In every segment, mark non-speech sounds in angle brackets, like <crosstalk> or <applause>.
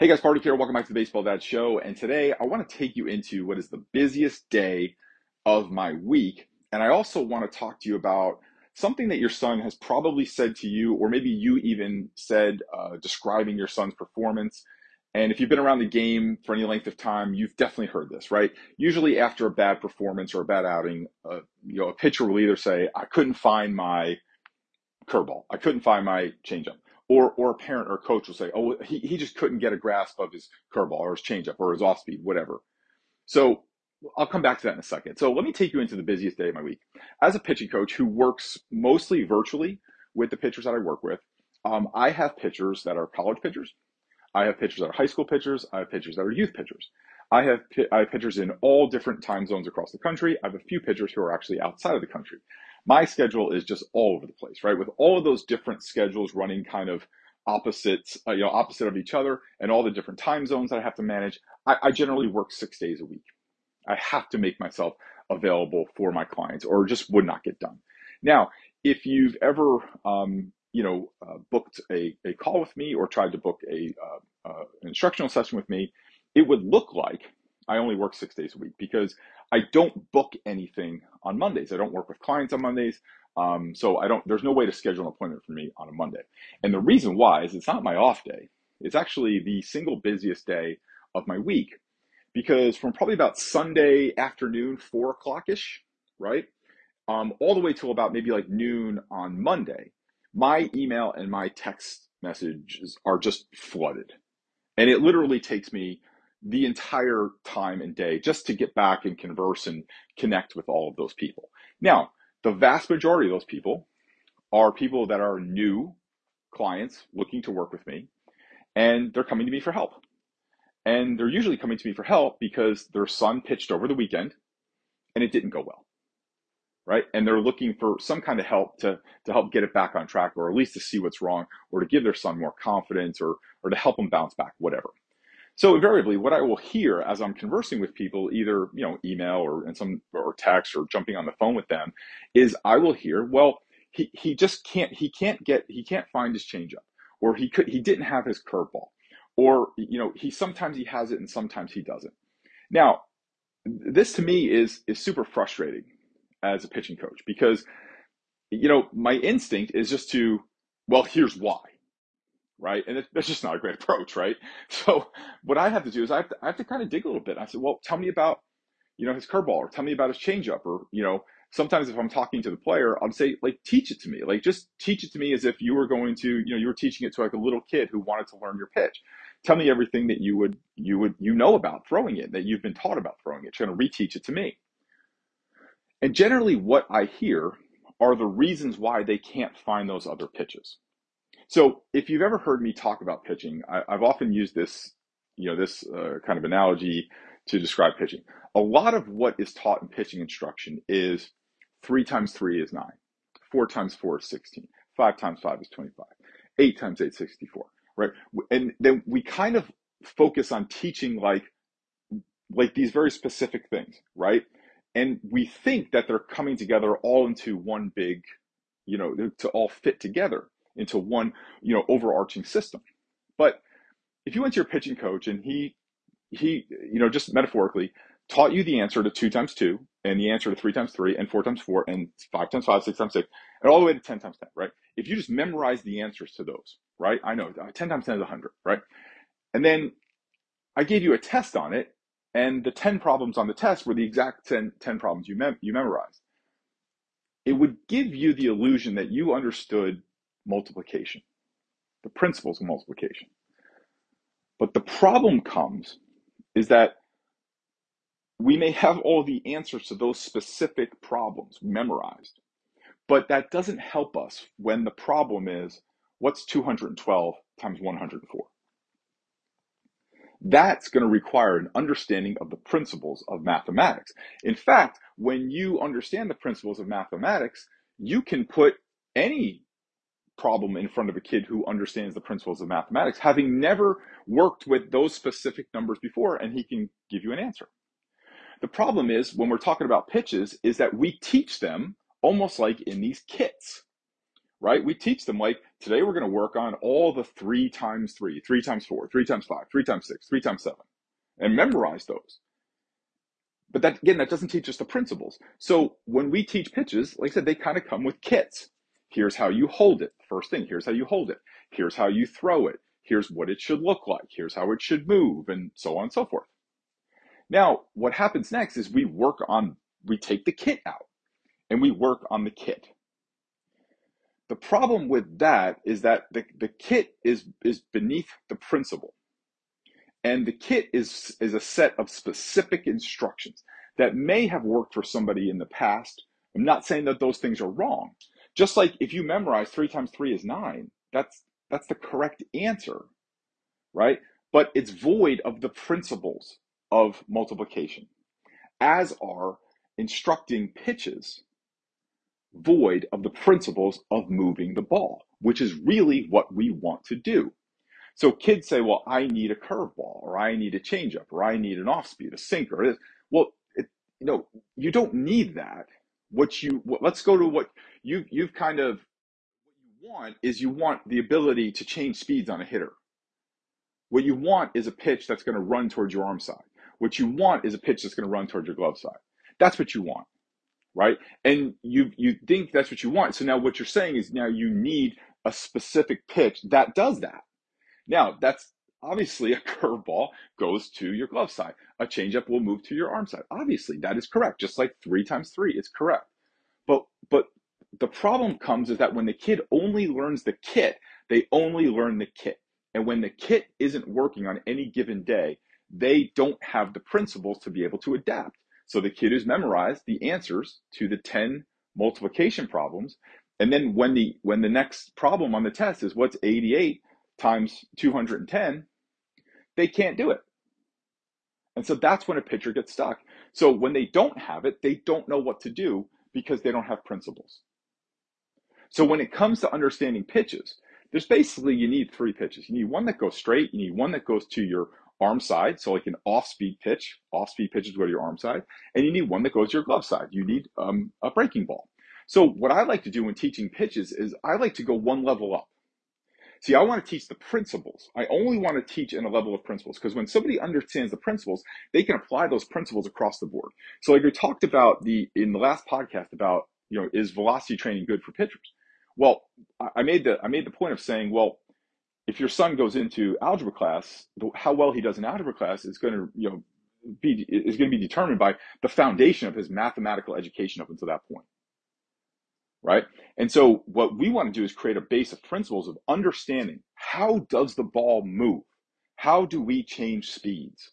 Hey guys, Party here. Welcome back to the Baseball Dad Show. And today I want to take you into what is the busiest day of my week. And I also want to talk to you about something that your son has probably said to you, or maybe you even said uh, describing your son's performance. And if you've been around the game for any length of time, you've definitely heard this, right? Usually after a bad performance or a bad outing, uh, you know, a pitcher will either say, I couldn't find my curveball. I couldn't find my changeup or or a parent or a coach will say, oh, he, he just couldn't get a grasp of his curveball or his changeup or his off speed, whatever. So I'll come back to that in a second. So let me take you into the busiest day of my week. As a pitching coach who works mostly virtually with the pitchers that I work with, um, I have pitchers that are college pitchers. I have pitchers that are high school pitchers. I have pitchers that are youth pitchers. I have I have pitchers in all different time zones across the country. I have a few pitchers who are actually outside of the country my schedule is just all over the place, right? With all of those different schedules running kind of opposites, uh, you know, opposite of each other, and all the different time zones that I have to manage, I, I generally work six days a week. I have to make myself available for my clients, or just would not get done. Now, if you've ever, um, you know, uh, booked a, a call with me or tried to book a uh, uh instructional session with me, it would look like I only work six days a week because I don't book anything on Mondays. I don't work with clients on Mondays. Um, so I don't, there's no way to schedule an appointment for me on a Monday. And the reason why is it's not my off day. It's actually the single busiest day of my week because from probably about Sunday afternoon, four o'clock ish, right? Um, all the way till about maybe like noon on Monday, my email and my text messages are just flooded. And it literally takes me the entire time and day just to get back and converse and connect with all of those people. Now, the vast majority of those people are people that are new clients looking to work with me, and they're coming to me for help. And they're usually coming to me for help because their son pitched over the weekend and it didn't go well. Right. And they're looking for some kind of help to, to help get it back on track or at least to see what's wrong or to give their son more confidence or, or to help them bounce back, whatever. So invariably, what I will hear as I'm conversing with people, either you know email or in some or text or jumping on the phone with them, is I will hear, well, he, he just can't he can't get he can't find his changeup, or he could he didn't have his curveball, or you know he sometimes he has it and sometimes he doesn't. Now, this to me is is super frustrating as a pitching coach because you know my instinct is just to well here's why right? And that's just not a great <laughs> approach, right? So what I have to do is I have to, I have to kind of dig a little bit. I said, well, tell me about, you know, his curveball or tell me about his changeup or, you know, sometimes if I'm talking to the player, I'll say, like, teach it to me. Like, just teach it to me as if you were going to, you know, you were teaching it to like a little kid who wanted to learn your pitch. Tell me everything that you would, you would, you know about throwing it, that you've been taught about throwing it. You're going to reteach it to me. And generally what I hear are the reasons why they can't find those other pitches. So if you've ever heard me talk about pitching, I, have often used this, you know, this uh, kind of analogy to describe pitching. A lot of what is taught in pitching instruction is three times three is nine, four times four is 16, five times five is 25, eight times eight is 64, right? And then we kind of focus on teaching like, like these very specific things, right? And we think that they're coming together all into one big, you know, to all fit together into one, you know, overarching system. But if you went to your pitching coach and he, he, you know, just metaphorically taught you the answer to two times two and the answer to three times three and four times four and five times five, six times six, and all the way to 10 times 10, right? If you just memorize the answers to those, right? I know uh, 10 times 10 is 100, right? And then I gave you a test on it, and the 10 problems on the test were the exact 10, 10 problems you, mem- you memorized. It would give you the illusion that you understood multiplication, the principles of multiplication. But the problem comes is that we may have all the answers to those specific problems memorized, but that doesn't help us when the problem is what's 212 times 104? That's going to require an understanding of the principles of mathematics. In fact, when you understand the principles of mathematics, you can put any problem in front of a kid who understands the principles of mathematics, having never worked with those specific numbers before, and he can give you an answer. The problem is when we're talking about pitches, is that we teach them almost like in these kits, right? We teach them like today we're going to work on all the three times three, three times four, three times five, three times six, three times seven, and memorize those. But that again, that doesn't teach us the principles. So when we teach pitches, like I said, they kind of come with kits. Here's how you hold it. First thing, here's how you hold it. Here's how you throw it. Here's what it should look like. Here's how it should move, and so on and so forth. Now, what happens next is we work on, we take the kit out and we work on the kit. The problem with that is that the, the kit is, is beneath the principle. And the kit is, is a set of specific instructions that may have worked for somebody in the past. I'm not saying that those things are wrong. Just like if you memorize three times three is nine, that's, that's the correct answer, right? But it's void of the principles of multiplication, as are instructing pitches void of the principles of moving the ball, which is really what we want to do. So kids say, well, I need a curveball, or I need a changeup, or I need an off speed, a sinker. Well, it, you know, you don't need that. What you what, let's go to what you you've kind of what you want is you want the ability to change speeds on a hitter. What you want is a pitch that's going to run towards your arm side. What you want is a pitch that's going to run towards your glove side. That's what you want right? And you you think that's what you want. So now what you're saying is now you need a specific pitch that does that. Now that's obviously a <laughs> curveball goes to your glove side. A changeup will move to your arm side. Obviously, that is correct. Just like three times three is correct. But but the problem comes is that when the kid only learns the kit, they only learn the kit. And when the kit isn't working on any given day, they don't have the principles to be able to adapt. So the kid has memorized the answers to the 10 multiplication problems. And then when the when the next problem on the test is what's 88 times 210, they can't do it. And so that's when a pitcher gets stuck. So when they don't have it, they don't know what to do because they don't have principles. So when it comes to understanding pitches, there's basically you need three pitches. You need one that goes straight, you need one that goes to your arm side, so like an off-speed pitch. Off-speed pitches go to your arm side, and you need one that goes to your glove side. You need um, a breaking ball. So what I like to do when teaching pitches is I like to go one level up. See, I want to teach the principles. I only want to teach in a level of principles because when somebody understands the principles, they can apply those principles across the board. So like we talked about the in the last podcast about, you know, is velocity training good for pitchers? Well, I made the I made the point of saying, well, if your son goes into algebra class, how well he does in algebra class is going to, you know, be is going to be determined by the foundation of his mathematical education up until that point. Right? And so what we want to do is create a base of principles of understanding how does the ball move? How do we change speeds?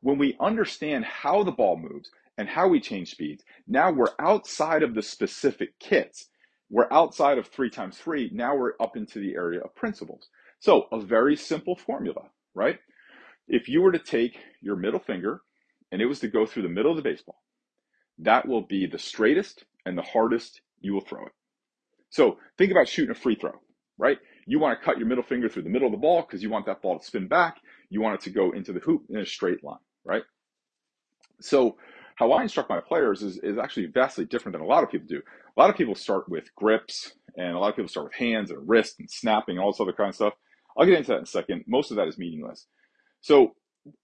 When we understand how the ball moves and how we change speeds, now we're outside of the specific kits we're outside of three times three. Now we're up into the area of principles. So a very simple formula, right? If you were to take your middle finger and it was to go through the middle of the baseball, that will be the straightest and the hardest you will throw it. So think about shooting a free throw, right? You want to cut your middle finger through the middle of the ball because you want that ball to spin back. You want it to go into the hoop in a straight line, right? So how I instruct my players is, is actually vastly different than a lot of people do. A lot of people start with grips, and a lot of people start with hands and wrist and snapping and all this other kind of stuff. I'll get into that in a second. Most of that is meaningless. So,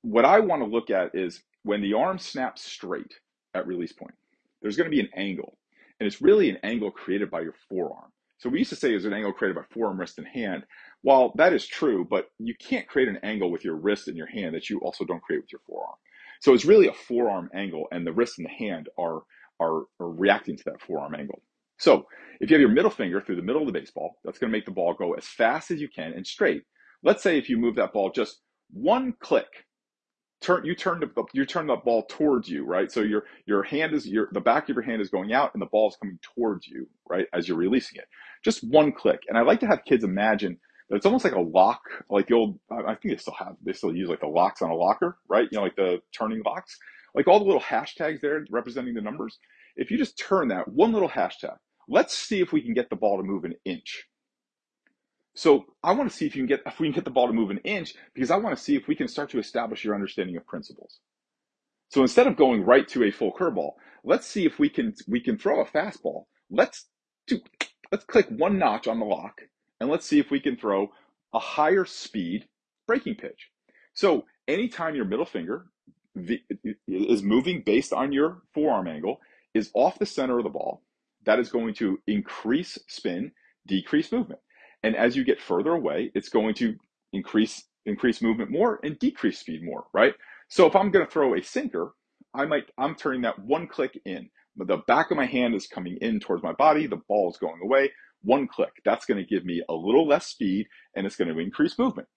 what I want to look at is when the arm snaps straight at release point, there's going to be an angle, and it's really an angle created by your forearm. So we used to say there's an angle created by forearm, wrist, and hand. While that is true, but you can't create an angle with your wrist and your hand that you also don't create with your forearm. So it's really a forearm angle, and the wrist and the hand are, are, are reacting to that forearm angle. So if you have your middle finger through the middle of the baseball, that's going to make the ball go as fast as you can and straight. Let's say if you move that ball just one click, turn you turn the you turn the ball towards you, right? So your your hand is your the back of your hand is going out and the ball is coming towards you, right, as you're releasing it. Just one click. And I like to have kids imagine that it's almost like a lock, like the old. I think they still have. They still use like the locks on a locker, right? You know, like the turning locks, like all the little hashtags there representing the numbers. If you just turn that one little hashtag, let's see if we can get the ball to move an inch. So I want to see if you can get if we can get the ball to move an inch because I want to see if we can start to establish your understanding of principles. So instead of going right to a full curveball, let's see if we can we can throw a fastball. Let's do let's click one notch on the lock and let's see if we can throw a higher speed breaking pitch. So anytime your middle finger is moving based on your forearm angle is off the center of the ball, that is going to increase spin, decrease movement. And as you get further away, it's going to increase increase movement more and decrease speed more, right? So if I'm going to throw a sinker, I might I'm turning that one click in. The back of my hand is coming in towards my body, the ball is going away. One click. That's going to give me a little less speed and it's going to increase movement.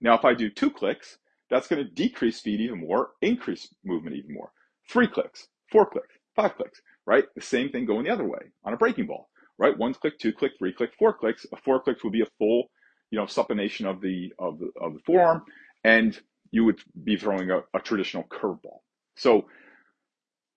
Now, if I do two clicks, that's going to decrease speed even more, increase movement even more. Three clicks, four clicks, five clicks, right? The same thing going the other way on a breaking ball, right? One click, two click, three click, four clicks. A four clicks would be a full, you know, supination of the of the of the forearm, and you would be throwing a, a traditional curveball. So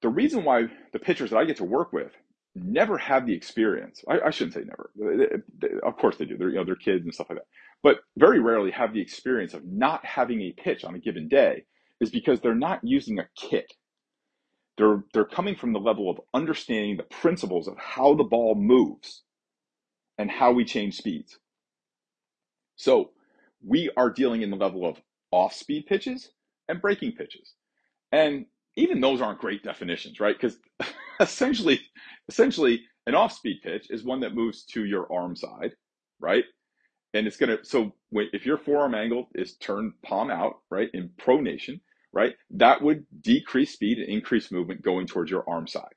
the reason why the pitchers that I get to work with never have the experience. I, I shouldn't say never. They, they, of course they do. They're you know they're kids and stuff like that. But very rarely have the experience of not having a pitch on a given day is because they're not using a kit. They're they're coming from the level of understanding the principles of how the ball moves and how we change speeds. So we are dealing in the level of off speed pitches and breaking pitches. And even those aren't great definitions, right? Because <laughs> essentially, essentially, an off-speed pitch is one that moves to your arm side, right? And it's gonna so if your forearm angle is turned palm out, right, in pronation, right, that would decrease speed and increase movement going towards your arm side.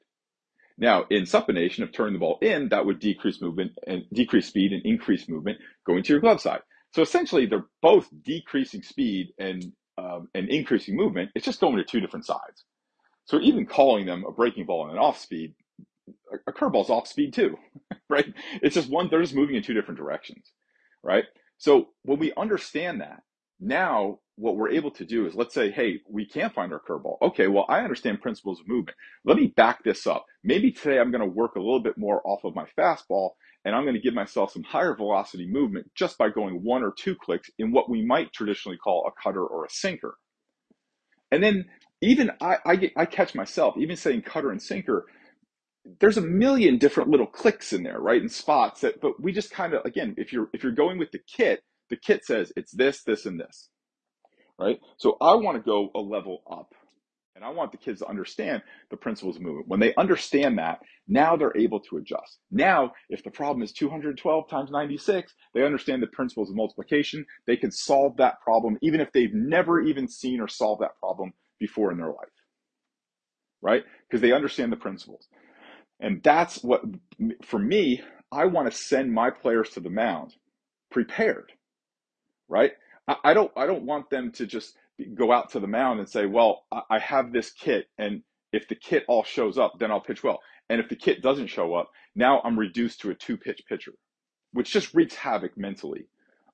Now, in supination of turning the ball in, that would decrease movement and decrease speed and increase movement going to your glove side. So essentially, they're both decreasing speed and um, and increasing movement. It's just going to two different sides. So even calling them a breaking ball and an off speed, a, a curveball's off speed too, <laughs> right? It's just one, they're just moving in two different directions, right? So when we understand that, now what we're able to do is let's say, hey, we can't find our curveball. Okay, well, I understand principles of movement. Let me back this up. Maybe today I'm going to work a little bit more off of my fastball and I'm going to give myself some higher velocity movement just by going one or two clicks in what we might traditionally call a cutter or a sinker. And then even I, I, get, I catch myself even saying cutter and sinker. There's a million different little clicks in there, right? And spots that, but we just kind of, again, if you're, if you're going with the kit, the kit says it's this, this, and this, right? So I want to go a level up. And I want the kids to understand the principles of movement. When they understand that, now they're able to adjust. Now, if the problem is 212 times 96, they understand the principles of multiplication. They can solve that problem, even if they've never even seen or solved that problem before in their life, right? Because they understand the principles. And that's what, for me, I want to send my players to the mound prepared, right? I, don't, I don't want them to just go out to the mound and say, well, I have this kit, and if the kit all shows up, then I'll pitch well. And if the kit doesn't show up, now I'm reduced to a two pitch pitcher, which just wreaks havoc mentally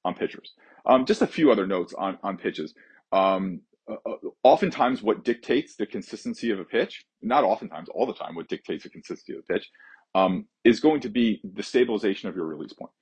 on pitchers. Um, just a few other notes on, on pitches. Um, uh, uh, oftentimes what dictates the consistency of a pitch, not oftentimes, all the time, what dictates the consistency of a pitch, um, is going to be the stabilization of your release point.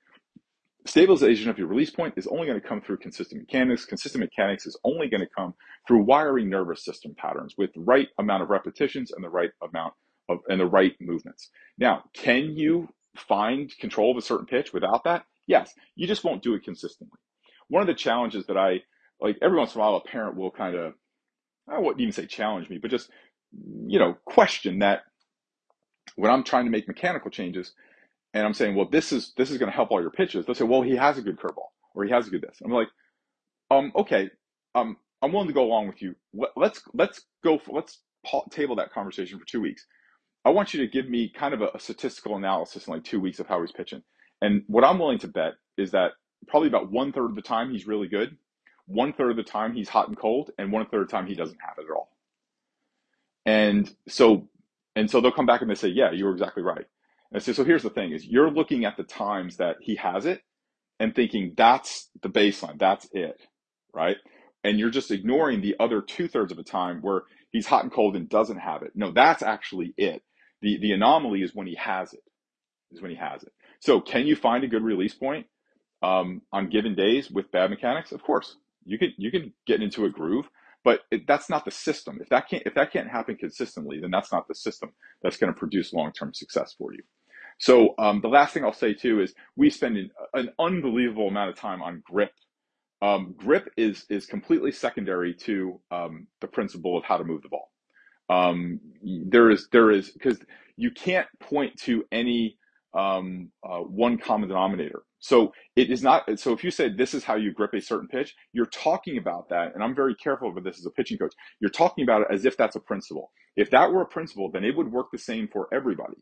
Stabilization of your release point is only going to come through consistent mechanics. Consistent mechanics is only going to come through wiring nervous system patterns with the right amount of repetitions and the right amount of and the right movements. Now, can you find control of a certain pitch without that? Yes, you just won't do it consistently. One of the challenges that I like every once in a while a parent will kind of I wouldn't even say challenge me, but just you know question that when I'm trying to make mechanical changes and I'm saying, well, this is this is going to help all your pitches. They'll say, well, he has a good curveball or he has a good this. I'm like, um, okay, um, I'm willing to go along with you. Let's let's go. For, let's table that conversation for two weeks. I want you to give me kind of a, a statistical analysis in like two weeks of how he's pitching. And what I'm willing to bet is that probably about one third of the time he's really good, one third of the time he's hot and cold, and one third of the time he doesn't have it at all. And so, and so they'll come back and they say, "Yeah, you were exactly right." And say, "So here's the thing: is you're looking at the times that he has it and thinking that's the baseline, that's it, right? And you're just ignoring the other two thirds of the time where he's hot and cold and doesn't have it. No, that's actually it. The the anomaly is when he has it, is when he has it. So, can you find a good release point um, on given days with bad mechanics? Of course, you can you can get into a groove, but it, that's not the system. If that can't if that can't happen consistently, then that's not the system that's going to produce long term success for you. So um, the last thing I'll say too is we spend an, an unbelievable amount of time on grip. Um, grip is is completely secondary to um, the principle of how to move the ball. Um, there is there is because you can't point to any um, uh, one common denominator. So it is not. So if you say this is how you grip a certain pitch, you're talking about that, and I'm very careful with this as a pitching coach. You're talking about it as if that's a principle. If that were a principle, then it would work the same for everybody.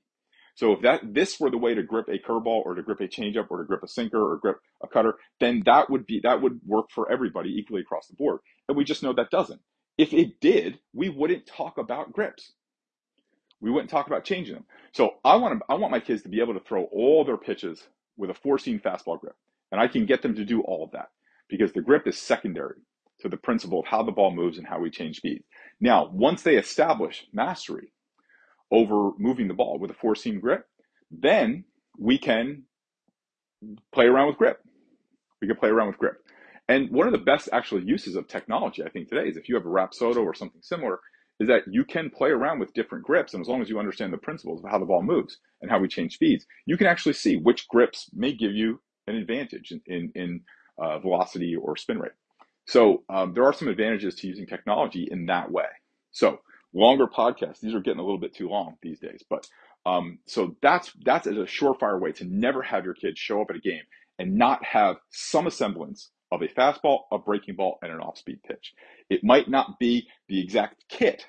So if that this were the way to grip a curveball or to grip a changeup or to grip a sinker or grip a cutter, then that would be that would work for everybody equally across the board. And we just know that doesn't. If it did, we wouldn't talk about grips. We wouldn't talk about changing them. So I want to, I want my kids to be able to throw all their pitches with a four seam fastball grip. And I can get them to do all of that because the grip is secondary to the principle of how the ball moves and how we change speed. Now, once they establish mastery over moving the ball with a four seam grip, then we can play around with grip. We can play around with grip. And one of the best actual uses of technology, I think, today is if you have a Rapsodo or something similar, is that you can play around with different grips. And as long as you understand the principles of how the ball moves and how we change speeds, you can actually see which grips may give you an advantage in, in, in uh, velocity or spin rate. So um, there are some advantages to using technology in that way. So longer podcasts, these are getting a little bit too long these days, but um, so that's that's a surefire way to never have your kids show up at a game and not have some semblance of a fastball, a breaking ball, and an off speed pitch. It might not be the exact kit,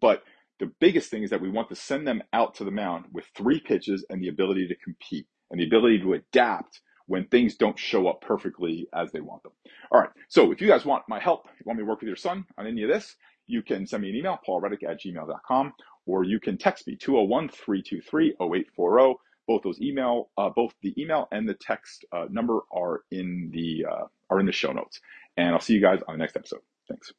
but the biggest thing is that we want to send them out to the mound with three pitches and the ability to compete and the ability to adapt when things don't show up perfectly as they want them. All right. So if you guys want my help, you want me to work with your son on any of this, you can send me an email, paulreddick at gmail.com, or you can text me 201 323 0840 both those email, uh, both the email and the text uh, number are in the uh, are in the show notes. And I'll see you guys on the next episode. Thanks.